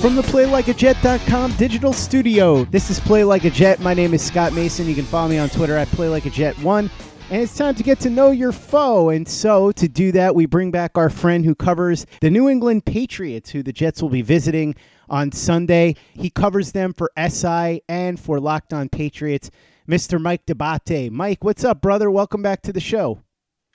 From the PlayLikeAJet.com digital studio, this is Play Like a Jet. My name is Scott Mason. You can follow me on Twitter at PlayLikeAJet1. And it's time to get to know your foe. And so, to do that, we bring back our friend who covers the New England Patriots, who the Jets will be visiting on Sunday. He covers them for SI and for Locked On Patriots, Mr. Mike D'Abate. Mike, what's up, brother? Welcome back to the show.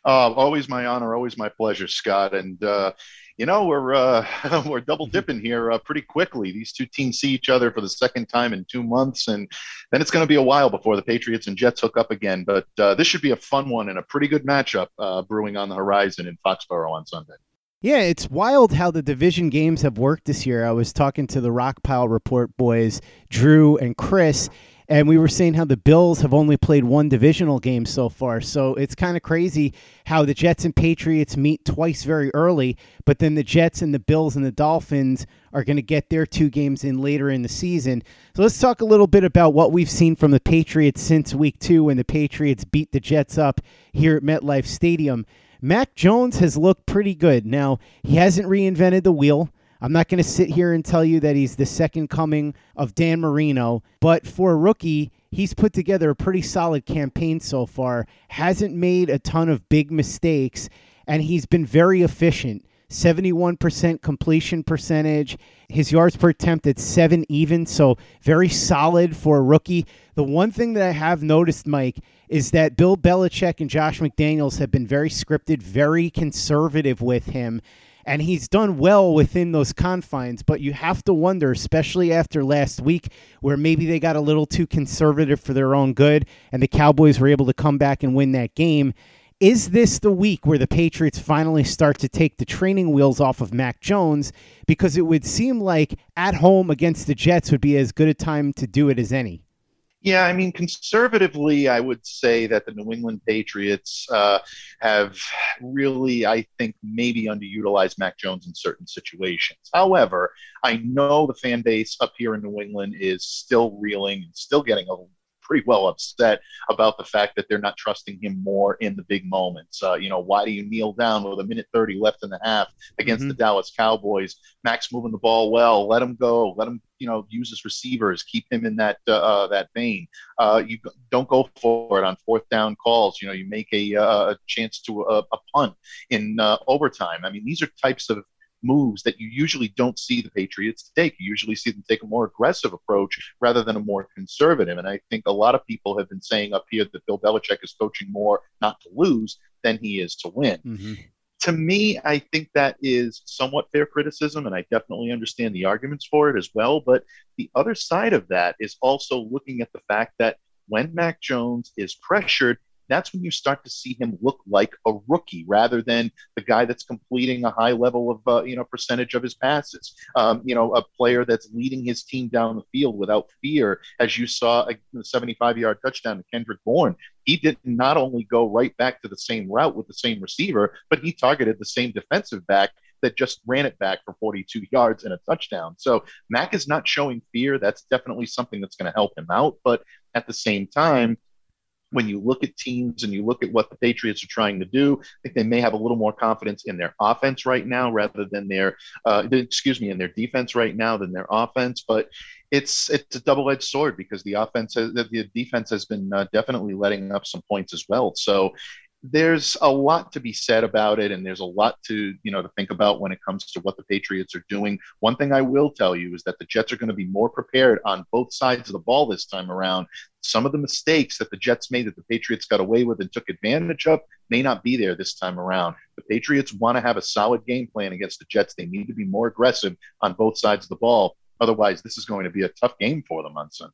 Uh, always my honor, always my pleasure, Scott. And uh, you know we're uh, we're double dipping here uh, pretty quickly. These two teams see each other for the second time in two months, and then it's going to be a while before the Patriots and Jets hook up again. But uh, this should be a fun one and a pretty good matchup uh, brewing on the horizon in Foxborough on Sunday. Yeah, it's wild how the division games have worked this year. I was talking to the Rockpile Report boys, Drew and Chris, and we were saying how the Bills have only played one divisional game so far. So it's kind of crazy how the Jets and Patriots meet twice very early, but then the Jets and the Bills and the Dolphins are going to get their two games in later in the season. So let's talk a little bit about what we've seen from the Patriots since week two when the Patriots beat the Jets up here at MetLife Stadium. Mac Jones has looked pretty good. Now, he hasn't reinvented the wheel. I'm not going to sit here and tell you that he's the second coming of Dan Marino, but for a rookie, he's put together a pretty solid campaign so far, hasn't made a ton of big mistakes, and he's been very efficient. 71% completion percentage. His yards per attempt at seven even, so very solid for a rookie. The one thing that I have noticed, Mike, is that Bill Belichick and Josh McDaniels have been very scripted, very conservative with him and he's done well within those confines. But you have to wonder, especially after last week, where maybe they got a little too conservative for their own good, and the Cowboys were able to come back and win that game. Is this the week where the Patriots finally start to take the training wheels off of Mac Jones? Because it would seem like at home against the Jets would be as good a time to do it as any. Yeah, I mean, conservatively, I would say that the New England Patriots uh, have really, I think, maybe underutilized Mac Jones in certain situations. However, I know the fan base up here in New England is still reeling and still getting a pretty well upset about the fact that they're not trusting him more in the big moments. Uh, you know, why do you kneel down with a minute 30 left in the half against mm-hmm. the Dallas Cowboys? Max moving the ball well. Let him go. Let him, you know, use his receivers. Keep him in that uh, uh that vein. Uh, you don't go for it on fourth down calls. You know, you make a, uh, a chance to a, a punt in uh, overtime. I mean, these are types of moves that you usually don't see the Patriots take. You usually see them take a more aggressive approach rather than a more conservative. And I think a lot of people have been saying up here that Bill Belichick is coaching more not to lose than he is to win. Mm-hmm. To me, I think that is somewhat fair criticism, and I definitely understand the arguments for it as well. But the other side of that is also looking at the fact that when Mac Jones is pressured, that's when you start to see him look like a rookie rather than the guy that's completing a high level of uh, you know percentage of his passes. Um, you know, a player that's leading his team down the field without fear, as you saw a 75-yard touchdown to Kendrick Bourne. He did not only go right back to the same route with the same receiver, but he targeted the same defensive back that just ran it back for 42 yards and a touchdown. So Mac is not showing fear. That's definitely something that's going to help him out. But at the same time, when you look at teams and you look at what the Patriots are trying to do, I think they may have a little more confidence in their offense right now rather than their, uh, excuse me, in their defense right now than their offense. But it's it's a double-edged sword because the offense, has, the defense has been uh, definitely letting up some points as well. So there's a lot to be said about it and there's a lot to you know to think about when it comes to what the patriots are doing. One thing i will tell you is that the jets are going to be more prepared on both sides of the ball this time around. Some of the mistakes that the jets made that the patriots got away with and took advantage of may not be there this time around. The patriots want to have a solid game plan against the jets. They need to be more aggressive on both sides of the ball. Otherwise this is going to be a tough game for them on sunday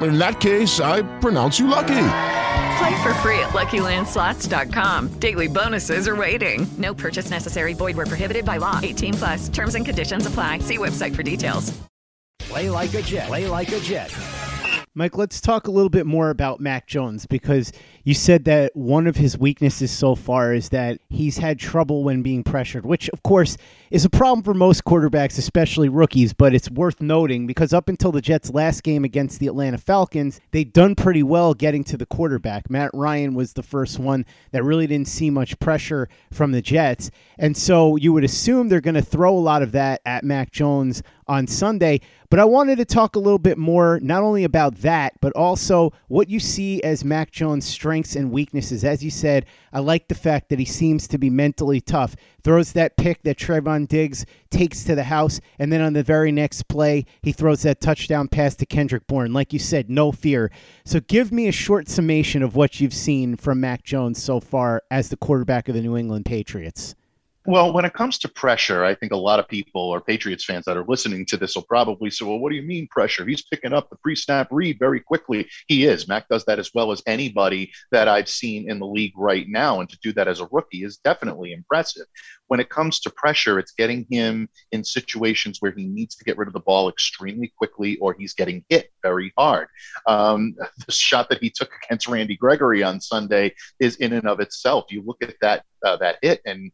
In that case, I pronounce you lucky. Play for free at LuckyLandSlots.com. Daily bonuses are waiting. No purchase necessary. Void where prohibited by law. 18 plus. Terms and conditions apply. See website for details. Play like a Jet. Play like a Jet. Mike, let's talk a little bit more about Mac Jones because you said that one of his weaknesses so far is that he's had trouble when being pressured, which, of course, is a problem for most quarterbacks, especially rookies. But it's worth noting because up until the Jets' last game against the Atlanta Falcons, they'd done pretty well getting to the quarterback. Matt Ryan was the first one that really didn't see much pressure from the Jets. And so you would assume they're going to throw a lot of that at Mac Jones on Sunday. But I wanted to talk a little bit more, not only about that, but also what you see as Mac Jones' strengths and weaknesses. As you said, I like the fact that he seems to be mentally tough. Throws that pick that Trevon Diggs takes to the house, and then on the very next play, he throws that touchdown pass to Kendrick Bourne. Like you said, no fear. So give me a short summation of what you've seen from Mac Jones so far as the quarterback of the New England Patriots. Well, when it comes to pressure, I think a lot of people or Patriots fans that are listening to this will probably say, well, what do you mean pressure? He's picking up the pre snap read very quickly. He is. Mac does that as well as anybody that I've seen in the league right now. And to do that as a rookie is definitely impressive. When it comes to pressure, it's getting him in situations where he needs to get rid of the ball extremely quickly or he's getting hit very hard. Um, the shot that he took against Randy Gregory on Sunday is in and of itself. You look at that uh, that hit and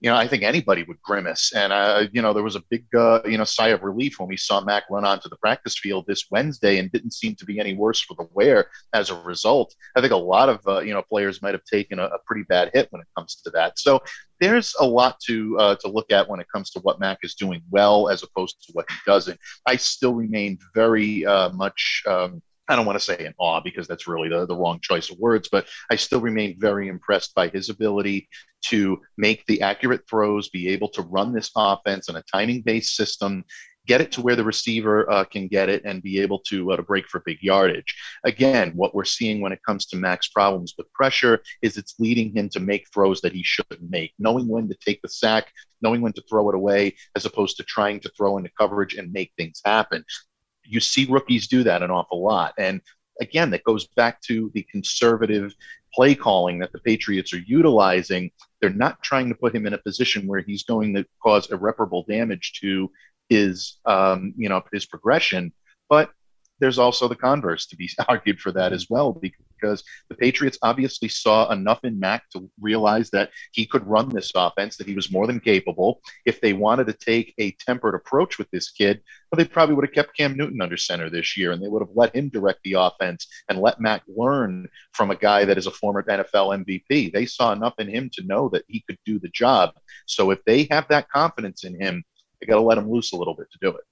you know, I think anybody would grimace. And, uh, you know, there was a big, uh, you know, sigh of relief when we saw Mac run onto the practice field this Wednesday and didn't seem to be any worse for the wear as a result. I think a lot of, uh, you know, players might have taken a, a, pretty bad hit when it comes to that. So there's a lot to uh, to look at when it comes to what Mac is doing well as opposed to what he doesn't. I still remain very uh, much. Um, I don't want to say in awe because that's really the, the wrong choice of words, but I still remain very impressed by his ability to make the accurate throws, be able to run this offense in a timing based system, get it to where the receiver uh, can get it, and be able to, uh, to break for big yardage. Again, what we're seeing when it comes to Mac's problems with pressure is it's leading him to make throws that he shouldn't make, knowing when to take the sack, knowing when to throw it away, as opposed to trying to throw into coverage and make things happen you see rookies do that an awful lot. And again, that goes back to the conservative play calling that the Patriots are utilizing. They're not trying to put him in a position where he's going to cause irreparable damage to his, um, you know, his progression. But there's also the converse to be argued for that as well, because the Patriots obviously saw enough in Mac to realize that he could run this offense, that he was more than capable. If they wanted to take a tempered approach with this kid, well, they probably would have kept Cam Newton under center this year, and they would have let him direct the offense and let Mac learn from a guy that is a former NFL MVP. They saw enough in him to know that he could do the job. So if they have that confidence in him, they got to let him loose a little bit to do it.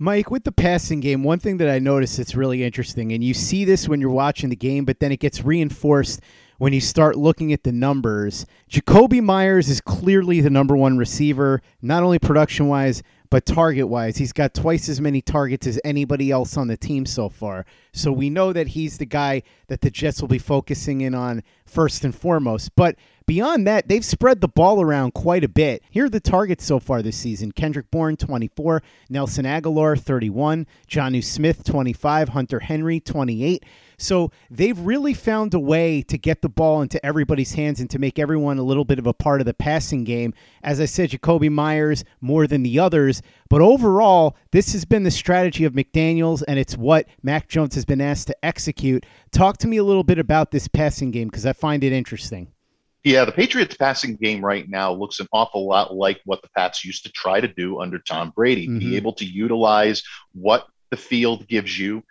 Mike, with the passing game, one thing that I noticed that's really interesting, and you see this when you're watching the game, but then it gets reinforced when you start looking at the numbers. Jakobi Meyers is clearly the number one receiver, not only production wise, but target wise, he's got twice as many targets as anybody else on the team so far. So we know that he's the guy that the Jets will be focusing in on first and foremost. But beyond that, they've spread the ball around quite a bit. Here are the targets so far this season Kendrick Bourne, 24, Nelson Agholor, 31, Jonnu Smith, 25, Hunter Henry, 28. So they've really found a way to get the ball into everybody's hands and to make everyone a little bit of a part of the passing game. As I said, Jakobi Meyers more than the others. But overall, this has been the strategy of McDaniels, and it's what Mac Jones has been asked to execute. Talk to me a little bit about this passing game because I find it interesting. Yeah, the Patriots passing game right now looks an awful lot like what the Pats used to try to do under Tom Brady. Mm-hmm. Be able to utilize what the field gives you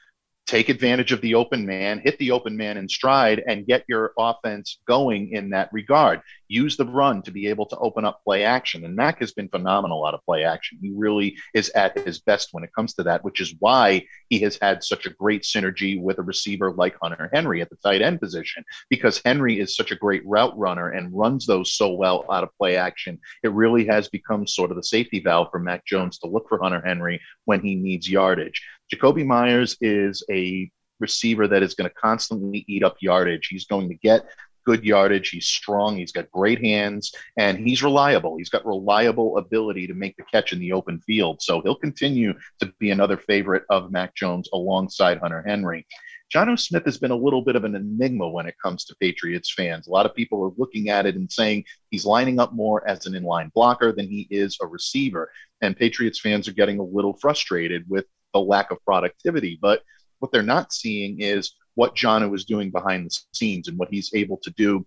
take advantage of the open man, hit the open man in stride, and get your offense going in that regard. Use the run to be able to open up play action. And Mac has been phenomenal out of play action. He really is at his best when it comes to that, which is why he has had such a great synergy with a receiver like Hunter Henry at the tight end position, because Henry is such a great route runner and runs those so well out of play action. It really has become sort of the safety valve for Mac Jones to look for Hunter Henry when he needs yardage. Jakobi Meyers is a receiver that is going to constantly eat up yardage. He's going to get good yardage. He's strong. He's got great hands, and he's reliable. He's got reliable ability to make the catch in the open field. So he'll continue to be another favorite of Mac Jones alongside Hunter Henry. Jonnu Smith has been a little bit of an enigma when it comes to Patriots fans. A lot of people are looking at it and saying he's lining up more as an inline blocker than he is a receiver. And Patriots fans are getting a little frustrated with the lack of productivity. But what they're not seeing is what Jonnu is doing behind the scenes and what he's able to do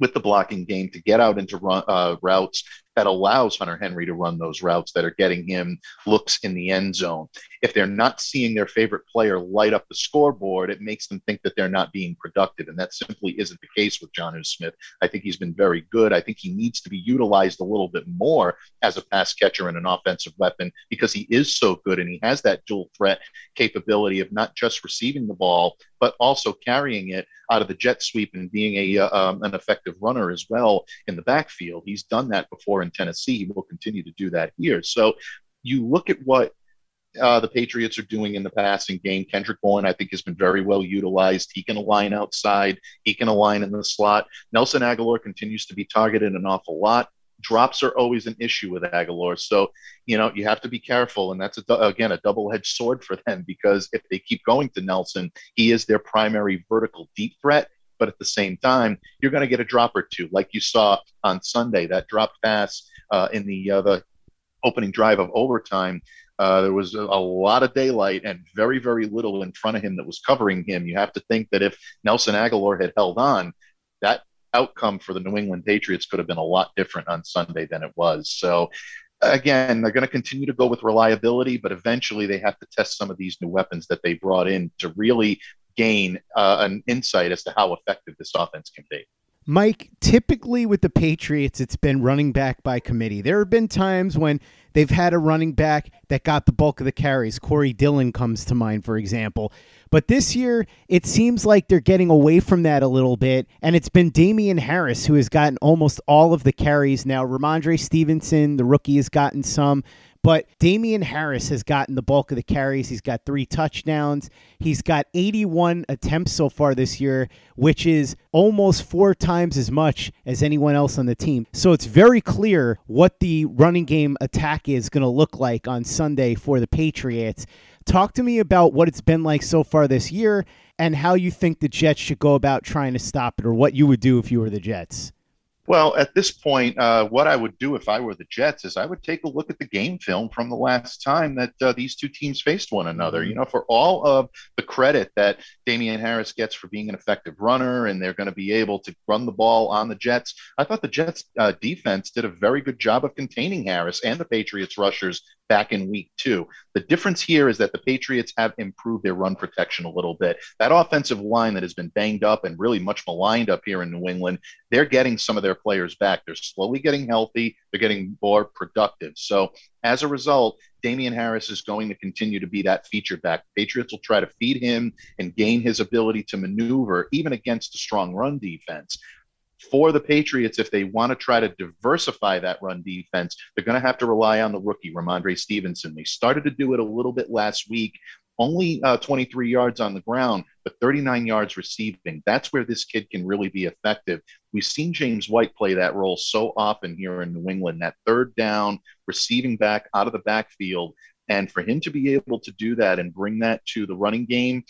with the blocking game to get out into run, uh, routes that allows Hunter Henry to run those routes that are getting him looks in the end zone. If they're not seeing their favorite player light up the scoreboard, it makes them think that they're not being productive. And that simply isn't the case with Jonnu Smith. I think he's been very good. I think he needs to be utilized a little bit more as a pass catcher and an offensive weapon because he is so good and he has that dual threat capability of not just receiving the ball, but also carrying it out of the jet sweep and being a uh, um, an effective runner as well in the backfield. He's done that before in Tennessee. He will continue to do that here. So you look at what uh, the Patriots are doing in the passing game. Kendrick Bourne, I think, has been very well utilized. He can align outside, he can align in the slot. Nelson Agholor continues to be targeted an awful lot. drops are always an issue with Agholor. So, you know, you have to be careful. And that's, a, again, a double edged sword for them because if they keep going to Nelson, he is their primary vertical deep threat. But at the same time, you're going to get a drop or two, like you saw on Sunday, that drop pass uh, in the, uh, the opening drive of overtime. Uh, there was a, a, lot of daylight and very, very little in front of him that was covering him. You have to think that if Nelson Agholor had held on, that outcome for the New England Patriots could have been a lot different on Sunday than it was. So, again, they're going to continue to go with reliability, but eventually they have to test some of these new weapons that they brought in to really gain uh, an insight as to how effective this offense can be. Mike, typically with the Patriots, it's been running back by committee. There have been times when they've had a running back that got the bulk of the carries. Corey Dillon comes to mind, for example. But this year, it seems like they're getting away from that a little bit, and it's been Damien Harris who has gotten almost all of the carries. Now, Rhamondre Stevenson, the rookie, has gotten some, but Damien Harris has gotten the bulk of the carries. He's got three touchdowns. He's got 81 attempts so far this year, which is almost four times as much as anyone else on the team. So it's very clear what the running game attack is going to look like on Sunday for the Patriots. Talk to me about what it's been like so far this year and how you think the Jets should go about trying to stop it or what you would do if you were the Jets. Well, at this point, uh, what I would do if I were the Jets is I would take a look at the game film from the last time that uh, these two teams faced one another. Mm-hmm. You know, for all of the credit that Damien Harris gets for being an effective runner and they're going to be able to run the ball on the Jets, I thought the Jets uh, defense did a very good job of containing Harris and the Patriots rushers back in week two. The difference here is that the Patriots have improved their run protection a little bit. That offensive line that has been banged up and really much maligned up here in New England, they're getting some of their players back. They're slowly getting healthy, they're getting more productive. So as a result, Damien Harris is going to continue to be that feature back. Patriots will try to feed him and gain his ability to maneuver, even against a strong run defense for the Patriots, if they want to try to diversify that run defense, they're going to have to rely on the rookie, Rhamondre Stevenson. They started to do it a little bit last week, only uh, 23 yards on the ground, but 39 yards receiving. That's where this kid can really be effective. We've seen James White play that role so often here in New England, that third down, receiving back out of the backfield. And for him to be able to do that and bring that to the running game,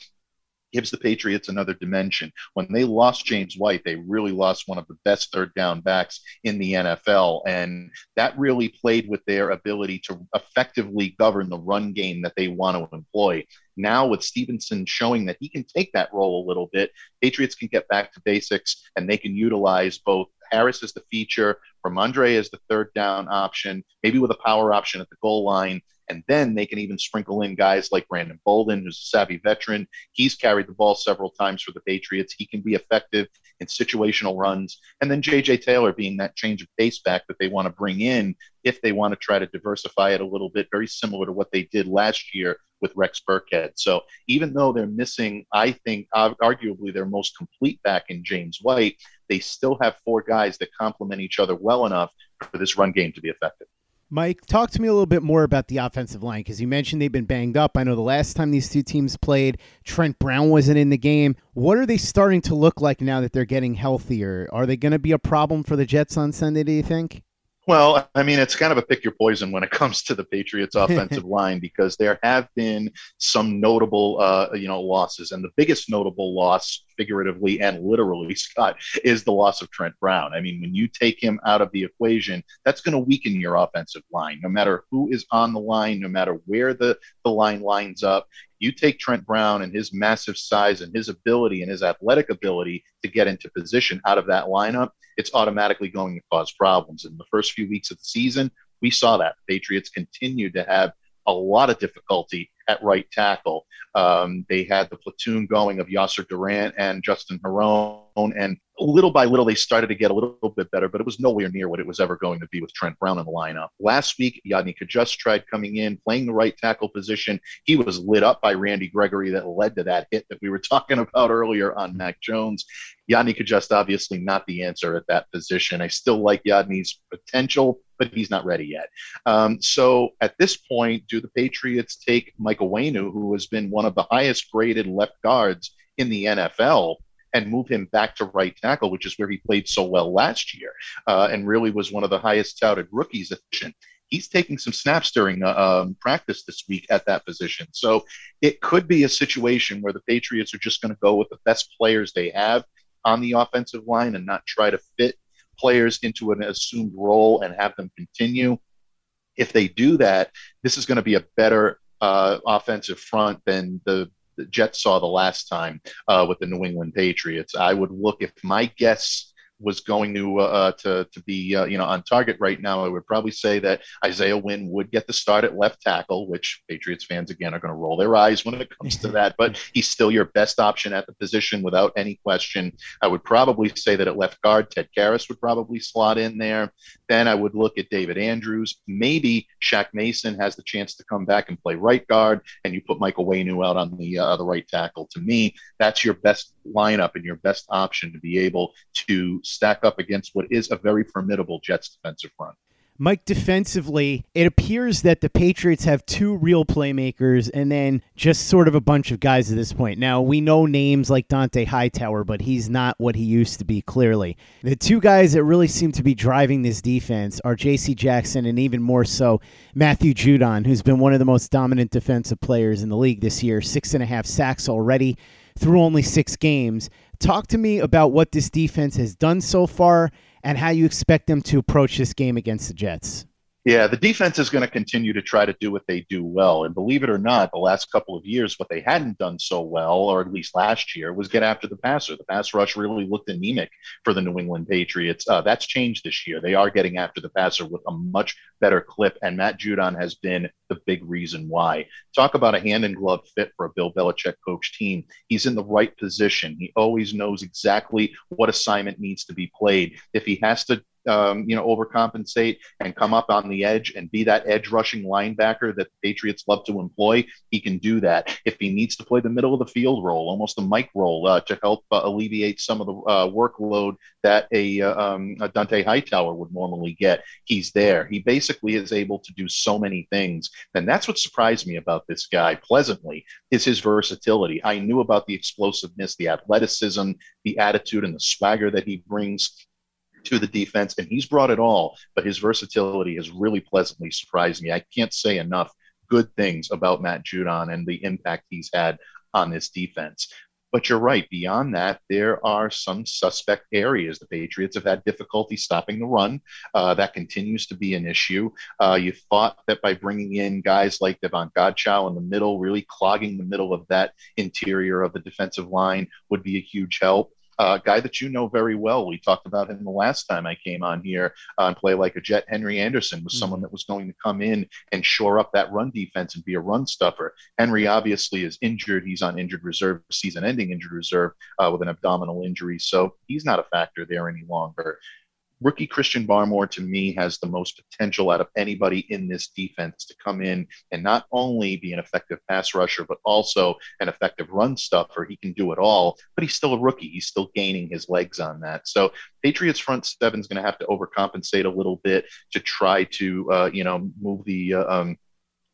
gives the Patriots another dimension. When they lost James White, they really lost one of the best third down backs in the NFL. And that really played with their ability to effectively govern the run game that they want to employ. Now, with Stevenson showing that he can take that role a little bit, Patriots can get back to basics and they can utilize both Harris as the feature, Rhamondre as the third down option, maybe with a power option at the goal line, and then they can even sprinkle in guys like Brandon Bolden, who's a savvy veteran. He's carried the ball several times for the Patriots. He can be effective in situational runs. And then J.J. Taylor being that change of pace back that they want to bring in if they want to try to diversify it a little bit, very similar to what they did last year with Rex Burkhead. So even though they're missing, I think, arguably their most complete back in James White, they still have four guys that complement each other well enough for this run game to be effective. Mike, talk to me a little bit more about the offensive line because you mentioned they've been banged up. I know the last time these two teams played, Trent Brown wasn't in the game. What are they starting to look like now that they're getting healthier? Are they going to be a problem for the Jets on Sunday, do you think? Well, I mean, it's kind of a pick your poison when it comes to the Patriots' offensive line because there have been some notable, uh, you know, losses, and the biggest notable loss, figuratively and literally, Scott, is the loss of Trent Brown. I mean, when you take him out of the equation, that's going to weaken your offensive line. No matter who is on the line, no matter where the the line lines up, you take Trent Brown and his massive size and his ability and his athletic ability to get into position out of that lineup, it's automatically going to cause problems. In the first few weeks of the season, we saw that. The Patriots continued to have a lot of difficulty at right tackle. Um, they had the platoon going of Yasir Durant and Justin Herron, and little by little they started to get a little bit better, but it was nowhere near what it was ever going to be with Trent Brown in the lineup. Last week, Yodny Cajuste tried coming in, playing the right tackle position. He was lit up by Randy Gregory that led to that hit that we were talking about earlier on Mac Jones. Yodny Cajuste obviously not the answer at that position. I still like Yodny's potential, but he's not ready yet. Um, so at this point, do the Patriots take Michael Onwenu, who has been one of the highest graded left guards in the NFL, and move him back to right tackle, which is where he played so well last year uh, and really was one of the highest touted rookies. He's taking some snaps during uh, um, practice this week at that position. So it could be a situation where the Patriots are just going to go with the best players they have on the offensive line and not try to fit players into an assumed role and have them continue. If they do that, this is going to be a better uh, offensive front than the, the, Jets saw the last time uh, with the New England Patriots. I would look if my guess was going to uh, to to be uh, you know on target right now, I would probably say that Isaiah Wynn would get the start at left tackle, which Patriots fans again are going to roll their eyes when it comes to that. But he's still your best option at the position without any question. I would probably say that at left guard, Ted Karras would probably slot in there. Then I would look at David Andrews. Maybe Shaq Mason has the chance to come back and play right guard, and you put Michael Onwenu out on the uh, the right tackle. To me, that's your best lineup and your best option to be able to stack up against what is a very formidable Jets defensive front. Mike, defensively, it appears that the Patriots have two real playmakers and then just sort of a bunch of guys at this point. Now, we know names like Dont'a Hightower, but he's not what he used to be, clearly. The two guys that really seem to be driving this defense are J.C. Jackson and even more so Matthew Judon, who's been one of the most dominant defensive players in the league this year. Six and a half sacks already through only six games. Talk to me about what this defense has done so far and how you expect them to approach this game against the Jets. Yeah, the defense is going to continue to try to do what they do well. And believe it or not, the last couple of years, what they hadn't done so well, or at least last year, was get after the passer. The pass rush really looked anemic for the New England Patriots. Uh, that's changed this year. They are getting after the passer with a much better clip, and Matt Judon has been the big reason why. Talk about a hand in glove fit for a Bill Belichick coach team. He's in the right position. He always knows exactly what assignment needs to be played. If he has to um, you know, overcompensate and come up on the edge and be that edge rushing linebacker that the Patriots love to employ, he can do that. If he needs to play the middle of the field role, almost a Mike role uh, to help uh, alleviate some of the uh, workload that a, uh, um, a Dont'a Hightower would normally get, he's there. He basically is able to do so many things. And that's what surprised me about this guy pleasantly is his versatility. I knew about the explosiveness, the athleticism, the attitude, and the swagger that he brings to the defense, and he's brought it all. But his versatility has really pleasantly surprised me. I can't say enough good things about Matt Judon and the impact he's had on this defense. But you're right. Beyond that, there are some suspect areas. The Patriots have had difficulty stopping the run. Uh, that continues to be an issue. Uh, you thought that by bringing in guys like Davon Godchaux in the middle, really clogging the middle of that interior of the defensive line would be a huge help a guy that you know very well. We talked about him the last time I came on here on Play Like a Jet. Henry Anderson was mm-hmm. someone that was going to come in and shore up that run defense and be a run stuffer. Henry obviously is injured. He's on injured reserve, season ending injured reserve uh, with an abdominal injury. So he's not a factor there any longer rookie Christian Barmore to me has the most potential out of anybody in this defense to come in and not only be an effective pass rusher, but also an effective run stuffer. He can do it all, but he's still a rookie. He's still gaining his legs on that. So Patriots front seven is going to have to overcompensate a little bit to try to, uh, you know, move the, uh, um,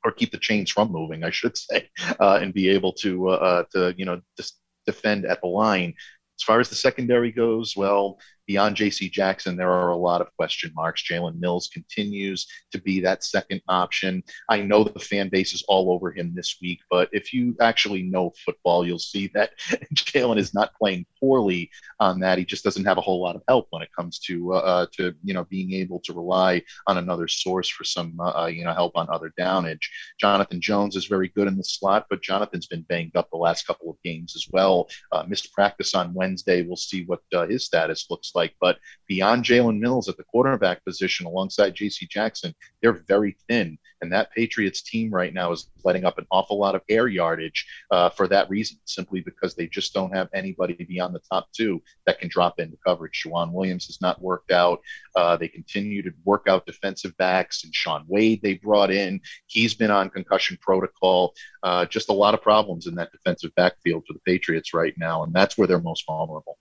or keep the chains from moving, I should say, uh, and be able to, uh, uh, to, you know, just defend at the line. As far as the secondary goes, well, beyond J.C. Jackson, there are a lot of question marks. Jalen Mills continues to be that second option. I know the fan base is all over him this week, but if you actually know football, you'll see that Jalen is not playing poorly on that. He just doesn't have a whole lot of help when it comes to uh, uh to you know being able to rely on another source for some uh, uh, you know help on other downage. Jonathan Jones is very good in the slot, but Jonathan's been banged up the last couple of games as well. Uh, missed practice on Wednesday. We'll see what uh, his status looks like like. But beyond Jalen Mills at the quarterback position alongside J.C. Jackson, they're very thin. And that Patriots team right now is letting up an awful lot of air yardage uh, for that reason, simply because they just don't have anybody beyond the top two that can drop into coverage. Joejuan Williams has not worked out. Uh, they continue to work out defensive backs, and Shaun Wade they brought in. He's been on concussion protocol. Uh, just a lot of problems in that defensive backfield for the Patriots right now, and that's where they're most vulnerable.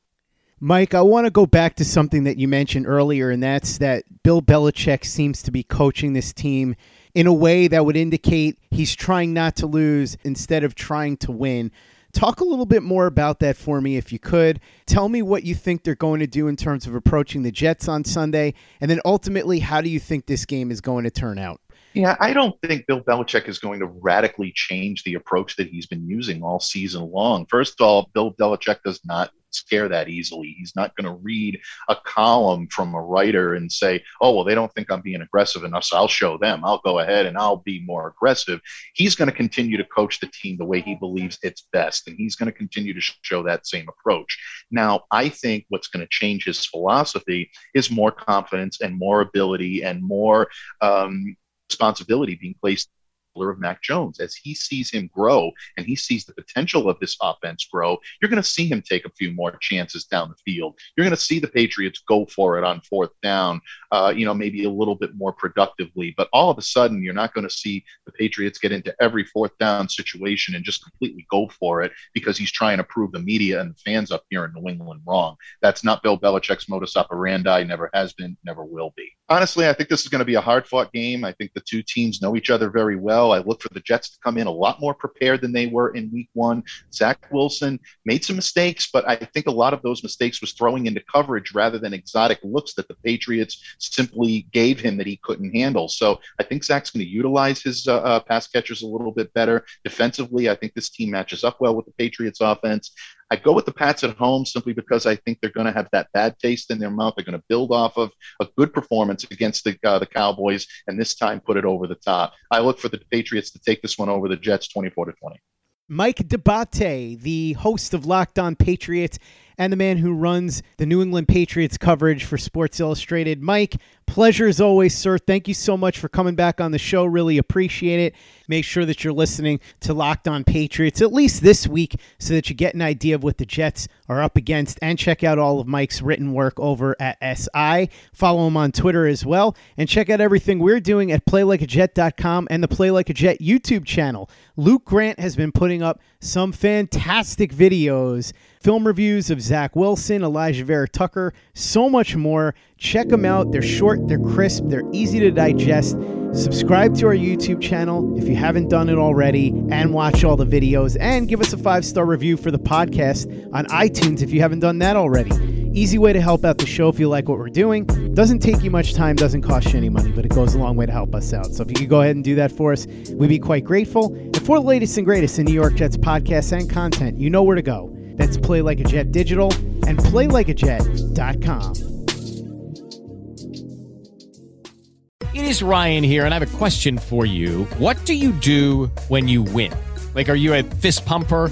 Mike, I want to go back to something that you mentioned earlier, and that's that Bill Belichick seems to be coaching this team in a way that would indicate he's trying not to lose instead of trying to win. Talk a little bit more about that for me, if you could. Tell me what you think they're going to do in terms of approaching the Jets on Sunday. And then ultimately, how do you think this game is going to turn out? Yeah, I don't think Bill Belichick is going to radically change the approach that he's been using all season long. First of all, Bill Belichick does not scare that easily. He's not going to read a column from a writer and say, oh, well, they don't think I'm being aggressive enough, so I'll show them. I'll go ahead and I'll be more aggressive. He's going to continue to coach the team the way he believes it's best, and he's going to continue to show that same approach. Now, I think what's going to change his philosophy is more confidence and more ability and more um, responsibility being placed of Mac Jones. As he sees him grow and he sees the potential of this offense grow, you're going to see him take a few more chances down the field. You're going to see the Patriots go for it on fourth down, uh, you know, maybe a little bit more productively. But all of a sudden, you're not going to see the Patriots get into every fourth down situation and just completely go for it because he's trying to prove the media and the fans up here in New England wrong. That's not Bill Belichick's modus operandi, never has been, never will be. Honestly, I think this is going to be a hard fought game. I think the two teams know each other very well. I look for the Jets to come in a lot more prepared than they were in week one. Zach Wilson made some mistakes, but I think a lot of those mistakes was throwing into coverage rather than exotic looks that the Patriots simply gave him that he couldn't handle. So I think Zach's going to utilize his uh, uh, pass catchers a little bit better. Defensively, I think this team matches up well with the Patriots offense. I go with the Pats at home simply because I think they're going to have that bad taste in their mouth. They're going to build off of a good performance against the uh, the Cowboys, and this time put it over the top. I look for the Patriots to take this one over the Jets, twenty-four to twenty. Mike D'Abate, the host of Locked On Patriots and the man who runs the New England Patriots coverage for Sports Illustrated. Mike, pleasure as always, sir. Thank you so much for coming back on the show. Really appreciate it. Make sure that you're listening to Locked On Patriots at least this week so that you get an idea of what the Jets are up against and check out all of Mike's written work over at SI. Follow him on Twitter as well and check out everything we're doing at playlikeajet.com and the Play Like a Jet YouTube channel. Luke Grant has been putting up some fantastic videos, film reviews of Zach Wilson, Alijah Vera-Tucker, so much more. Check them out. They're short, they're crisp, they're easy to digest. Subscribe to our YouTube channel if you haven't done it already, and watch all the videos. And give us a five star review for the podcast on iTunes if you haven't done that already. Easy way to help out the show if you like what we're doing. Doesn't take you much time, doesn't cost you any money, but it goes a long way to help us out. So if you could go ahead and do that for us, we'd be quite grateful. And for the latest and greatest in New York Jets podcasts and content, you know where to go. That's Play Like a Jet Digital and PlayLikeAJet.com. It is Ryan here, and I have a question for you. What do you do when you win? Like, are you a fist pumper?